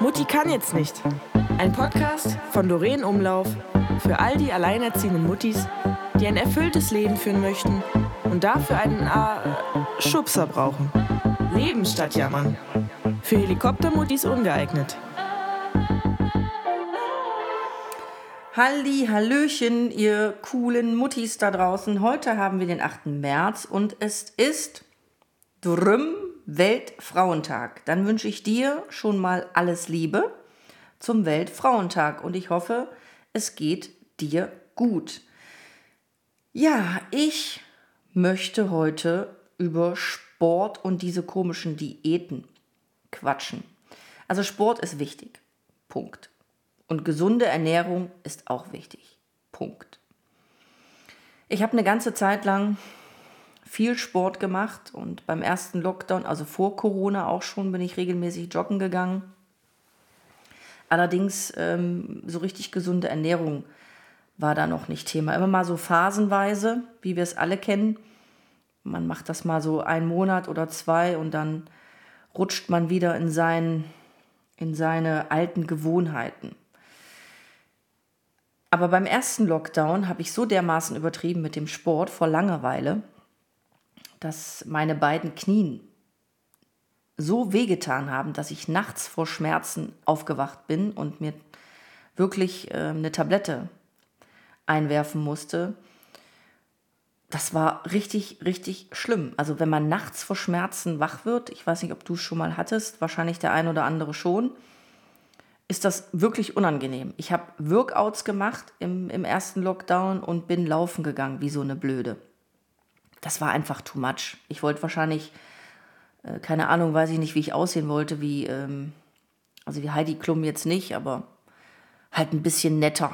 Mutti kann jetzt nicht. Ein Podcast von Doreen Umlauf für all die alleinerziehenden Muttis, die ein erfülltes Leben führen möchten und dafür einen äh, Schubser brauchen. Leben statt Jammern. Für Helikoptermuttis ungeeignet. Halli, Hallöchen, ihr coolen Muttis da draußen. Heute haben wir den 8. März und es ist drüm Weltfrauentag. Dann wünsche ich dir schon mal alles Liebe zum Weltfrauentag und ich hoffe, es geht dir gut. Ja, ich möchte heute über Sport und diese komischen Diäten quatschen. Also Sport ist wichtig. Punkt. Und gesunde Ernährung ist auch wichtig. Punkt. Ich habe eine ganze Zeit lang viel Sport gemacht und beim ersten Lockdown, also vor Corona auch schon, bin ich regelmäßig joggen gegangen. Allerdings ähm, so richtig gesunde Ernährung war da noch nicht Thema. Immer mal so phasenweise, wie wir es alle kennen. Man macht das mal so einen Monat oder zwei und dann rutscht man wieder in, sein, in seine alten Gewohnheiten. Aber beim ersten Lockdown habe ich so dermaßen übertrieben mit dem Sport vor Langeweile, dass meine beiden Knien so wehgetan haben, dass ich nachts vor Schmerzen aufgewacht bin und mir wirklich äh, eine Tablette einwerfen musste. Das war richtig, richtig schlimm. Also wenn man nachts vor Schmerzen wach wird, ich weiß nicht, ob du es schon mal hattest, wahrscheinlich der ein oder andere schon, ist das wirklich unangenehm. Ich habe Workouts gemacht im, im ersten Lockdown und bin laufen gegangen wie so eine Blöde. Das war einfach too much. Ich wollte wahrscheinlich, äh, keine Ahnung, weiß ich nicht, wie ich aussehen wollte, wie, ähm, also wie Heidi Klum jetzt nicht, aber halt ein bisschen netter.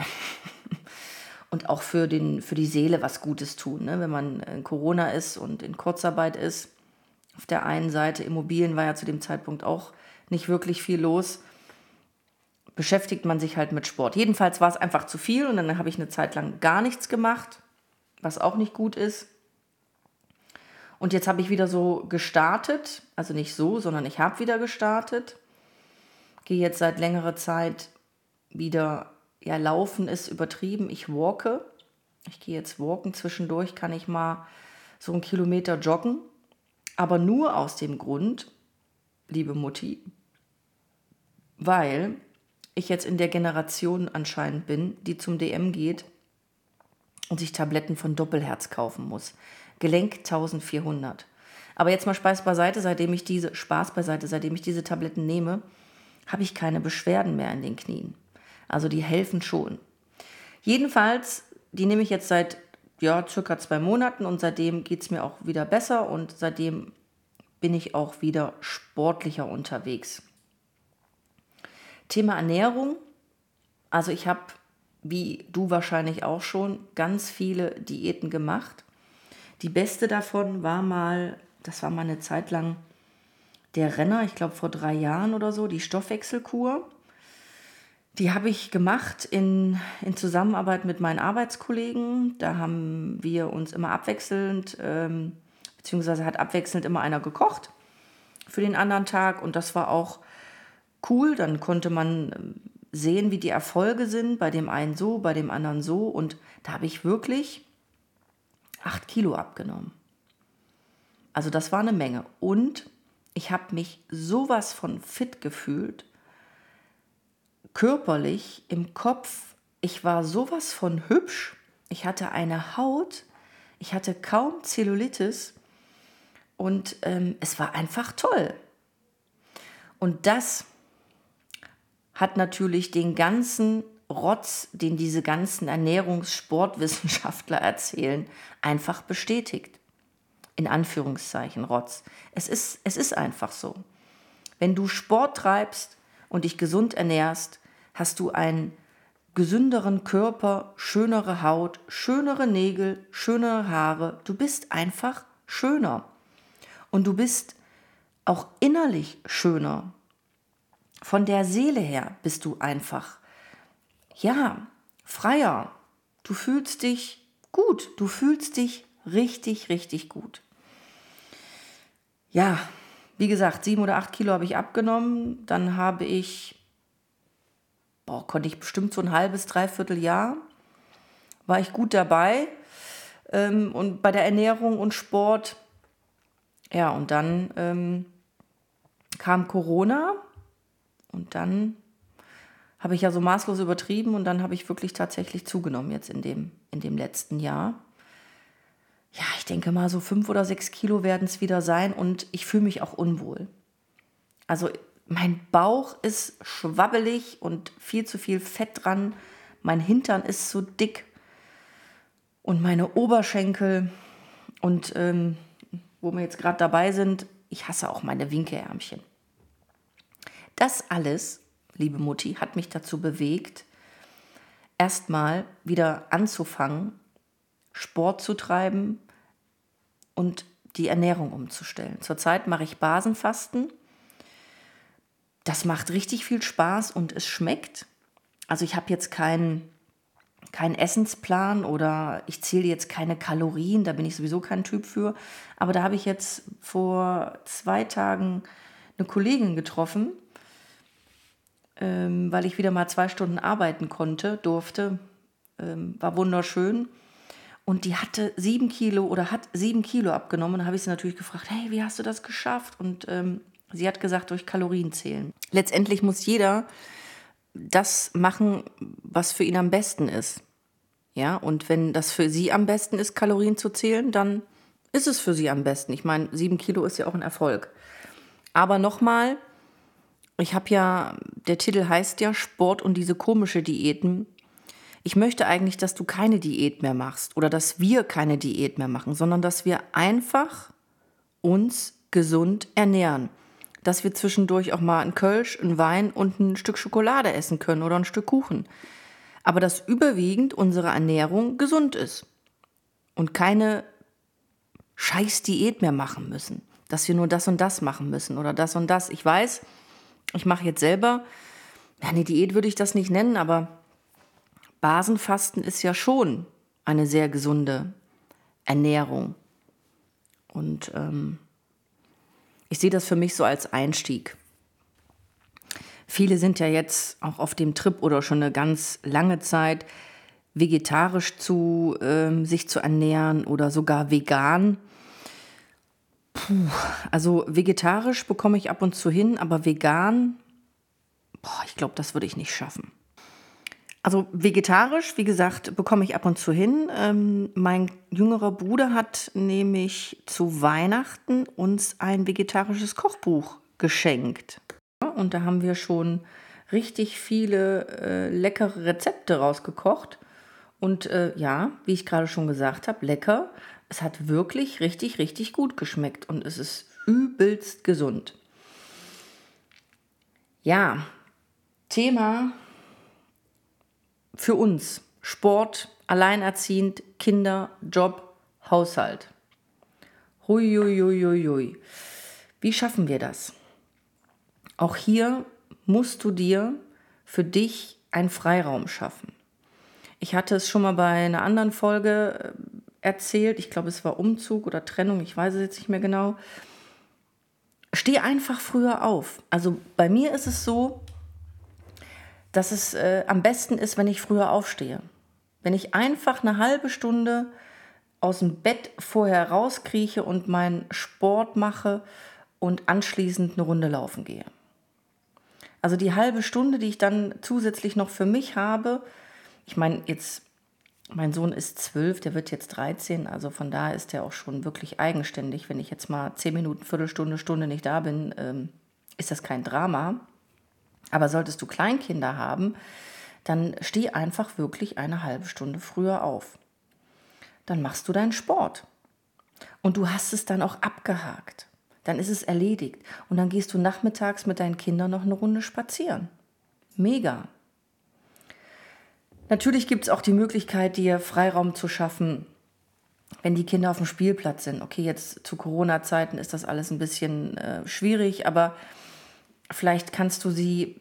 und auch für, den, für die Seele was Gutes tun. Ne? Wenn man in Corona ist und in Kurzarbeit ist, auf der einen Seite, Immobilien war ja zu dem Zeitpunkt auch nicht wirklich viel los beschäftigt man sich halt mit Sport. Jedenfalls war es einfach zu viel und dann habe ich eine Zeit lang gar nichts gemacht, was auch nicht gut ist. Und jetzt habe ich wieder so gestartet, also nicht so, sondern ich habe wieder gestartet. Gehe jetzt seit längerer Zeit wieder, ja, laufen ist übertrieben, ich walke. Ich gehe jetzt walken, zwischendurch kann ich mal so einen Kilometer joggen, aber nur aus dem Grund, liebe Mutti, weil ich jetzt in der Generation anscheinend bin, die zum DM geht und sich Tabletten von Doppelherz kaufen muss. Gelenk 1400. Aber jetzt mal Spaß beiseite, seitdem ich diese Spaß beiseite, seitdem ich diese Tabletten nehme, habe ich keine Beschwerden mehr in den Knien. Also die helfen schon. Jedenfalls, die nehme ich jetzt seit ja, circa zwei Monaten und seitdem geht es mir auch wieder besser und seitdem bin ich auch wieder sportlicher unterwegs. Thema Ernährung. Also ich habe, wie du wahrscheinlich auch schon, ganz viele Diäten gemacht. Die beste davon war mal, das war mal eine Zeit lang der Renner, ich glaube vor drei Jahren oder so, die Stoffwechselkur. Die habe ich gemacht in, in Zusammenarbeit mit meinen Arbeitskollegen. Da haben wir uns immer abwechselnd, ähm, beziehungsweise hat abwechselnd immer einer gekocht für den anderen Tag. Und das war auch cool. Dann konnte man ähm, sehen, wie die Erfolge sind, bei dem einen so, bei dem anderen so. Und da habe ich wirklich acht Kilo abgenommen. Also das war eine Menge. Und ich habe mich sowas von fit gefühlt, körperlich, im Kopf. Ich war sowas von hübsch. Ich hatte eine Haut. Ich hatte kaum Zellulitis. Und ähm, es war einfach toll. Und das hat natürlich den ganzen Rotz, den diese ganzen Ernährungssportwissenschaftler erzählen, einfach bestätigt. In Anführungszeichen Rotz. Es ist, es ist einfach so. Wenn du Sport treibst und dich gesund ernährst, hast du einen gesünderen Körper, schönere Haut, schönere Nägel, schönere Haare. Du bist einfach schöner. Und du bist auch innerlich schöner. Von der Seele her bist du einfach, ja, freier. Du fühlst dich gut. Du fühlst dich richtig, richtig gut. Ja, wie gesagt, sieben oder acht Kilo habe ich abgenommen. Dann habe ich, boah, konnte ich bestimmt so ein halbes, dreiviertel Jahr, war ich gut dabei. Ähm, und bei der Ernährung und Sport, ja, und dann ähm, kam Corona und dann habe ich ja so maßlos übertrieben und dann habe ich wirklich tatsächlich zugenommen jetzt in dem, in dem letzten Jahr ja, ich denke mal, so fünf oder sechs Kilo werden es wieder sein und ich fühle mich auch unwohl. Also mein Bauch ist schwabbelig und viel zu viel Fett dran. Mein Hintern ist so dick und meine Oberschenkel und ähm, wo wir jetzt gerade dabei sind, ich hasse auch meine Winkeärmchen. Das alles, liebe Mutti, hat mich dazu bewegt, erstmal wieder anzufangen, Sport zu treiben und die Ernährung umzustellen. Zurzeit mache ich Basenfasten. Das macht richtig viel Spaß und es schmeckt. Also ich habe jetzt keinen keinen Essensplan oder ich zähle jetzt keine Kalorien, da bin ich sowieso kein Typ für. Aber da habe ich jetzt vor zwei Tagen eine Kollegin getroffen, ähm, weil ich wieder mal zwei Stunden arbeiten konnte, durfte. Ähm, war wunderschön. Und die hatte sieben Kilo oder hat sieben Kilo abgenommen. Da habe ich sie natürlich gefragt, hey, wie hast du das geschafft? Und ähm, sie hat gesagt, durch Kalorien zählen. Letztendlich muss jeder das machen, was für ihn am besten ist. Ja, und wenn das für sie am besten ist, Kalorien zu zählen, dann ist es für sie am besten. Ich meine, sieben Kilo ist ja auch ein Erfolg. Aber nochmal, ich habe ja, der Titel heißt ja Sport und diese komische Diäten ich möchte eigentlich, dass du keine Diät mehr machst oder dass wir keine Diät mehr machen, sondern dass wir einfach uns gesund ernähren. Dass wir zwischendurch auch mal ein Kölsch, ein Wein und ein Stück Schokolade essen können oder ein Stück Kuchen. Aber dass überwiegend unsere Ernährung gesund ist und keine scheiß Diät mehr machen müssen. Dass wir nur das und das machen müssen oder das und das. Ich weiß, ich mache jetzt selber, eine Diät würde ich das nicht nennen, aber Basenfasten ist ja schon eine sehr gesunde Ernährung. Und ähm, ich sehe das für mich so als Einstieg. Viele sind ja jetzt auch auf dem Trip oder schon eine ganz lange Zeit vegetarisch zu ähm, sich zu ernähren oder sogar vegan. Puh, also vegetarisch bekomme ich ab und zu hin, aber vegan, boah, ich glaube, das würde ich nicht schaffen. Also vegetarisch, wie gesagt, bekomme ich ab und zu hin. Ähm, mein jüngerer Bruder hat nämlich zu Weihnachten uns ein vegetarisches Kochbuch geschenkt. Und da haben wir schon richtig viele äh, leckere Rezepte rausgekocht. Und äh, ja, wie ich gerade schon gesagt habe, lecker. Es hat wirklich richtig, richtig gut geschmeckt und es ist übelst gesund. Ja, Thema für uns Sport, alleinerziehend, Kinder, Job, Haushalt. Hui, hui, hui, hui, hui. Wie schaffen wir das? Auch hier musst du dir für dich einen Freiraum schaffen. Ich hatte es schon mal bei einer anderen Folge äh, erzählt, ich glaube es war Umzug oder Trennung, ich weiß es jetzt nicht mehr genau. Steh einfach früher auf. Also bei mir ist es so, dass es äh, am besten ist, wenn ich früher aufstehe. Wenn ich einfach eine halbe Stunde aus dem Bett vorher rauskrieche und meinen Sport mache und anschließend eine Runde laufen gehe. Also die halbe Stunde, die ich dann zusätzlich noch für mich habe, ich meine, jetzt, mein Sohn ist zwölf, der wird jetzt 13, also von daher ist er auch schon wirklich eigenständig. Wenn ich jetzt mal zehn Minuten, Viertelstunde, Stunde nicht da bin, ähm, ist das kein Drama. Aber solltest du Kleinkinder haben, dann steh einfach wirklich eine halbe Stunde früher auf. Dann machst du deinen Sport. Und du hast es dann auch abgehakt. Dann ist es erledigt. Und dann gehst du nachmittags mit deinen Kindern noch eine Runde spazieren. Mega. Natürlich gibt es auch die Möglichkeit, dir Freiraum zu schaffen, wenn die Kinder auf dem Spielplatz sind. Okay, jetzt zu Corona-Zeiten ist das alles ein bisschen äh, schwierig, aber Vielleicht kannst du sie,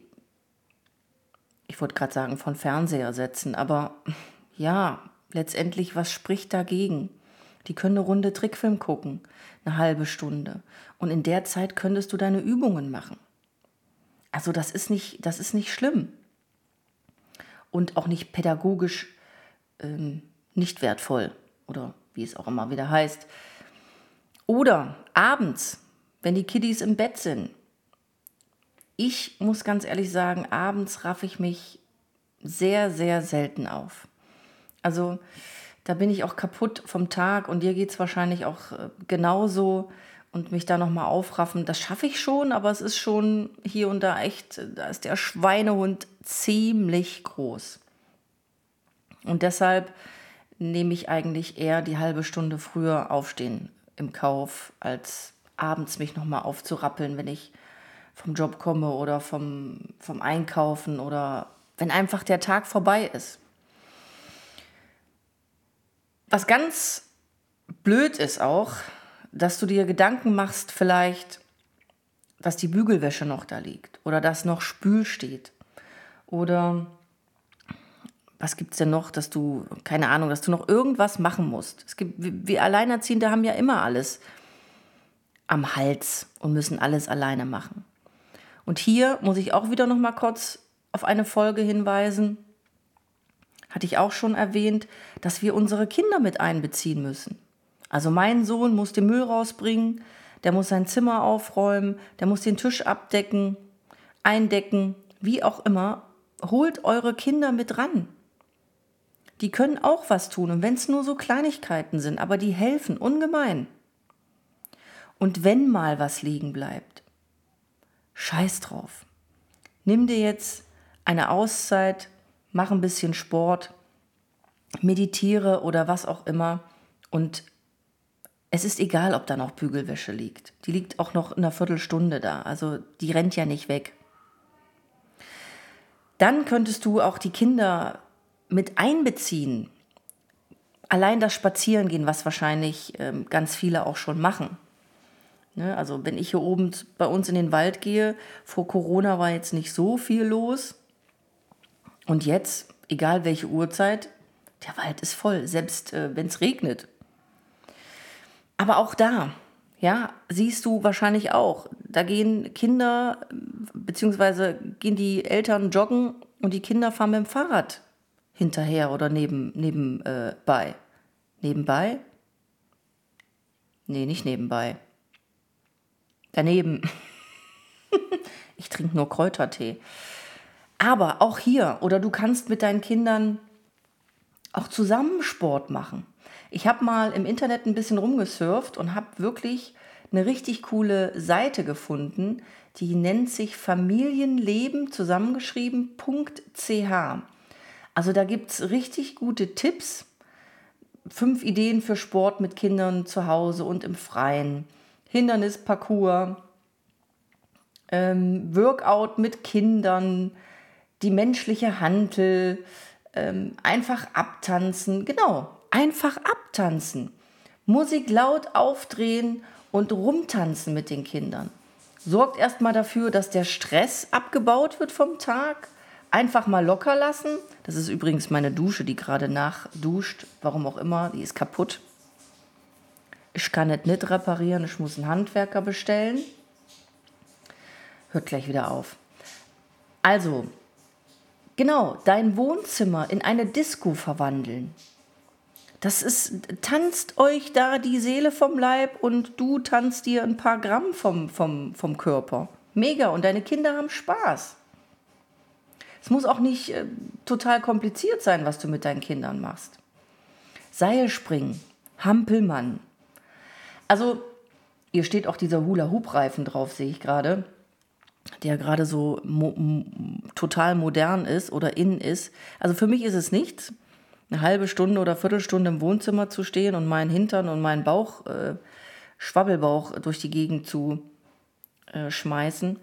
ich wollte gerade sagen, von Fernseher setzen, aber ja, letztendlich, was spricht dagegen? Die können eine Runde Trickfilm gucken, eine halbe Stunde. Und in der Zeit könntest du deine Übungen machen. Also das ist nicht, das ist nicht schlimm. Und auch nicht pädagogisch ähm, nicht wertvoll oder wie es auch immer wieder heißt. Oder abends, wenn die Kiddies im Bett sind. Ich muss ganz ehrlich sagen, abends raff ich mich sehr, sehr selten auf. Also da bin ich auch kaputt vom Tag und dir geht es wahrscheinlich auch äh, genauso und mich da nochmal aufraffen, das schaffe ich schon, aber es ist schon hier und da echt, da ist der Schweinehund ziemlich groß. Und deshalb nehme ich eigentlich eher die halbe Stunde früher aufstehen im Kauf, als abends mich nochmal aufzurappeln, wenn ich vom Job komme oder vom, vom Einkaufen oder wenn einfach der Tag vorbei ist. Was ganz blöd ist auch, dass du dir Gedanken machst vielleicht, dass die Bügelwäsche noch da liegt oder dass noch Spül steht oder was gibt es denn noch, dass du, keine Ahnung, dass du noch irgendwas machen musst. Es gibt, wir Alleinerziehende haben ja immer alles am Hals und müssen alles alleine machen. Und hier muss ich auch wieder noch mal kurz auf eine Folge hinweisen. Hatte ich auch schon erwähnt, dass wir unsere Kinder mit einbeziehen müssen. Also mein Sohn muss den Müll rausbringen, der muss sein Zimmer aufräumen, der muss den Tisch abdecken, eindecken, wie auch immer. Holt eure Kinder mit ran. Die können auch was tun und wenn es nur so Kleinigkeiten sind, aber die helfen ungemein. Und wenn mal was liegen bleibt, scheiß drauf. Nimm dir jetzt eine Auszeit, mach ein bisschen Sport, meditiere oder was auch immer und es ist egal, ob da noch Bügelwäsche liegt. Die liegt auch noch in einer Viertelstunde da. Also die rennt ja nicht weg. Dann könntest du auch die Kinder mit einbeziehen. Allein das Spazierengehen, was wahrscheinlich ähm, ganz viele auch schon machen. Ne? Also wenn ich hier oben bei uns in den Wald gehe, vor Corona war jetzt nicht so viel los. Und jetzt, egal welche Uhrzeit, der Wald ist voll, selbst äh, wenn es regnet. Aber auch da, ja, siehst du wahrscheinlich auch, da gehen Kinder, beziehungsweise gehen die Eltern joggen und die Kinder fahren mit dem Fahrrad hinterher oder neben, nebenbei. Äh, nebenbei? Nee, nicht nebenbei. Daneben. ich trinke nur Kräutertee. Aber auch hier, oder du kannst mit deinen Kindern auch zusammen Sport machen. Ich habe mal im Internet ein bisschen rumgesurft und habe wirklich eine richtig coole Seite gefunden, die nennt sich Familienleben zusammengeschrieben.ch. Also da gibt es richtig gute Tipps, fünf Ideen für Sport mit Kindern zu Hause und im Freien, Hindernisparcours, ähm, Workout mit Kindern, die menschliche Hantel, ähm, einfach abtanzen, genau, einfach abtanzen. Musik laut aufdrehen und rumtanzen mit den Kindern. Sorgt erstmal dafür, dass der Stress abgebaut wird vom Tag. Einfach mal locker lassen. Das ist übrigens meine Dusche, die gerade nachduscht. Warum auch immer, die ist kaputt. Ich kann es nicht reparieren, ich muss einen Handwerker bestellen. Hört gleich wieder auf. Also, genau, dein Wohnzimmer in eine Disco verwandeln. Das ist, tanzt euch da die Seele vom Leib und du tanzt dir ein paar Gramm vom, vom, vom Körper. Mega. Und deine Kinder haben Spaß. Es muss auch nicht äh, total kompliziert sein, was du mit deinen Kindern machst. Seilspringen, Hampelmann. Also, hier steht auch dieser Hula-Hoop-Reifen drauf, sehe ich gerade, der gerade so mo total modern ist oder in ist. Also für mich ist es nichts eine halbe Stunde oder Viertelstunde im Wohnzimmer zu stehen und meinen Hintern und meinen Bauch, äh, Schwabbelbauch durch die Gegend zu äh, schmeißen.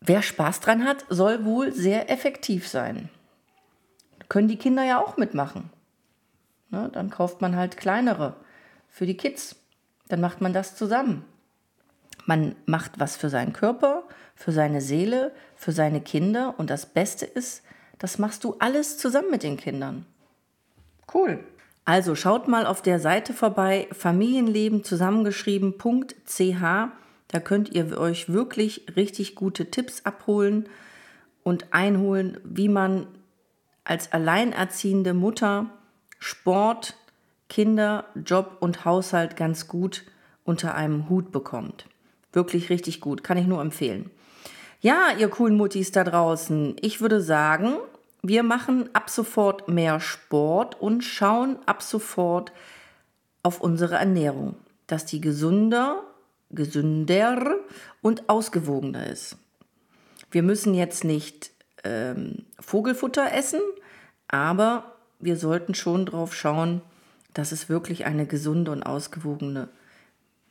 Wer Spaß dran hat, soll wohl sehr effektiv sein. Können die Kinder ja auch mitmachen. Ne, dann kauft man halt kleinere für die Kids. Dann macht man das zusammen. Man macht was für seinen Körper, für seine Seele, für seine Kinder und das Beste ist, das machst du alles zusammen mit den Kindern. Cool. Also schaut mal auf der Seite vorbei, Familienleben zusammengeschrieben.ch. Da könnt ihr euch wirklich richtig gute Tipps abholen und einholen, wie man als alleinerziehende Mutter Sport, Kinder, Job und Haushalt ganz gut unter einem Hut bekommt. Wirklich richtig gut, kann ich nur empfehlen. Ja, ihr coolen Muttis da draußen, ich würde sagen, wir machen ab sofort mehr Sport und schauen ab sofort auf unsere Ernährung, dass die gesünder, gesünder und ausgewogener ist. Wir müssen jetzt nicht ähm, Vogelfutter essen, aber wir sollten schon darauf schauen, dass es wirklich eine gesunde und ausgewogene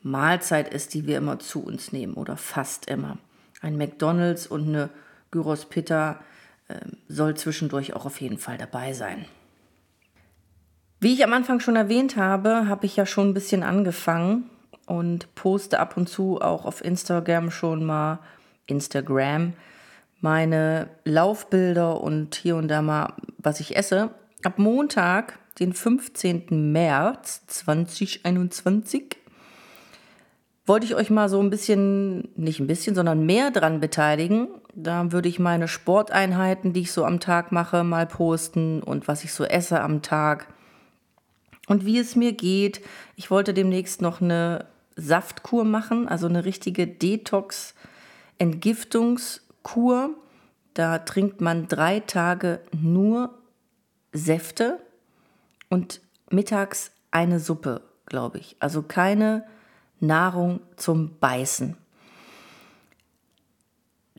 Mahlzeit ist, die wir immer zu uns nehmen oder fast immer. Ein McDonald's und eine Gyros Pita soll zwischendurch auch auf jeden Fall dabei sein. Wie ich am Anfang schon erwähnt habe, habe ich ja schon ein bisschen angefangen und poste ab und zu auch auf Instagram schon mal Instagram meine Laufbilder und hier und da mal, was ich esse. Ab Montag, den 15. März 2021, wollte ich euch mal so ein bisschen, nicht ein bisschen, sondern mehr dran beteiligen. Da würde ich meine Sporteinheiten, die ich so am Tag mache, mal posten und was ich so esse am Tag und wie es mir geht. Ich wollte demnächst noch eine Saftkur machen, also eine richtige Detox-Entgiftungskur. Da trinkt man drei Tage nur Säfte und mittags eine Suppe, glaube ich. Also keine Nahrung zum Beißen.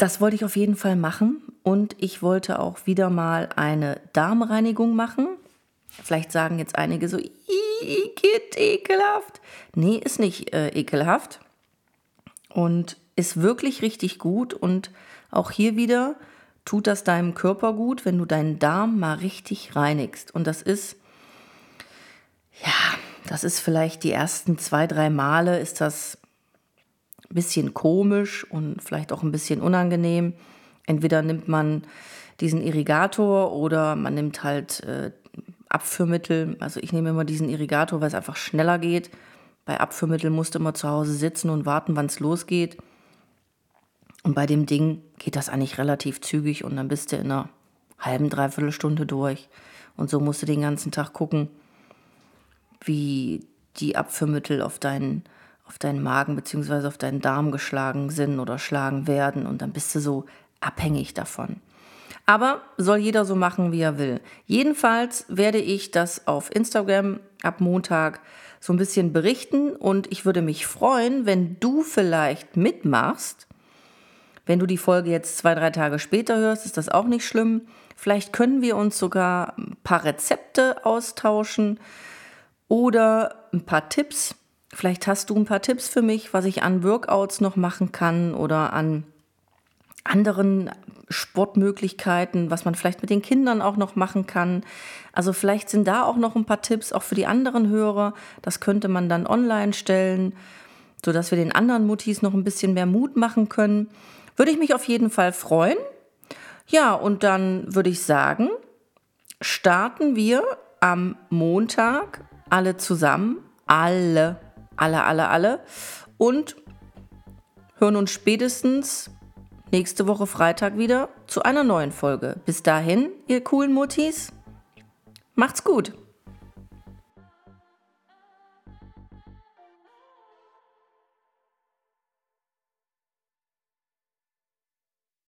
Das wollte ich auf jeden Fall machen und ich wollte auch wieder mal eine Darmreinigung machen. Vielleicht sagen jetzt einige so, geht ekelhaft. Nee, ist nicht äh, ekelhaft und ist wirklich richtig gut und auch hier wieder tut das deinem Körper gut, wenn du deinen Darm mal richtig reinigst. Und das ist, ja, das ist vielleicht die ersten zwei, drei Male ist das ein bisschen komisch und vielleicht auch ein bisschen unangenehm. Entweder nimmt man diesen Irrigator oder man nimmt halt äh, Abführmittel. Also ich nehme immer diesen Irrigator, weil es einfach schneller geht. Bei Abführmittel musste man zu Hause sitzen und warten, wann es losgeht. Und bei dem Ding geht das eigentlich relativ zügig und dann bist du in einer halben, dreiviertel Stunde durch. Und so musst du den ganzen Tag gucken, wie die Abführmittel auf deinen, auf deinen Magen bzw. auf deinen Darm geschlagen sind oder schlagen werden. Und dann bist du so abhängig davon. Aber soll jeder so machen, wie er will. Jedenfalls werde ich das auf Instagram ab Montag so ein bisschen berichten und ich würde mich freuen, wenn du vielleicht mitmachst wenn du die Folge jetzt zwei, drei Tage später hörst, ist das auch nicht schlimm. Vielleicht können wir uns sogar ein paar Rezepte austauschen oder ein paar Tipps. Vielleicht hast du ein paar Tipps für mich, was ich an Workouts noch machen kann oder an anderen Sportmöglichkeiten, was man vielleicht mit den Kindern auch noch machen kann. Also vielleicht sind da auch noch ein paar Tipps, auch für die anderen Hörer. Das könnte man dann online stellen, sodass wir den anderen Mutis noch ein bisschen mehr Mut machen können. Würde ich mich auf jeden Fall freuen. Ja, und dann würde ich sagen, starten wir am Montag alle zusammen, alle, alle, alle, alle und hören uns spätestens nächste Woche Freitag wieder zu einer neuen Folge. Bis dahin, ihr coolen Muttis, macht's gut.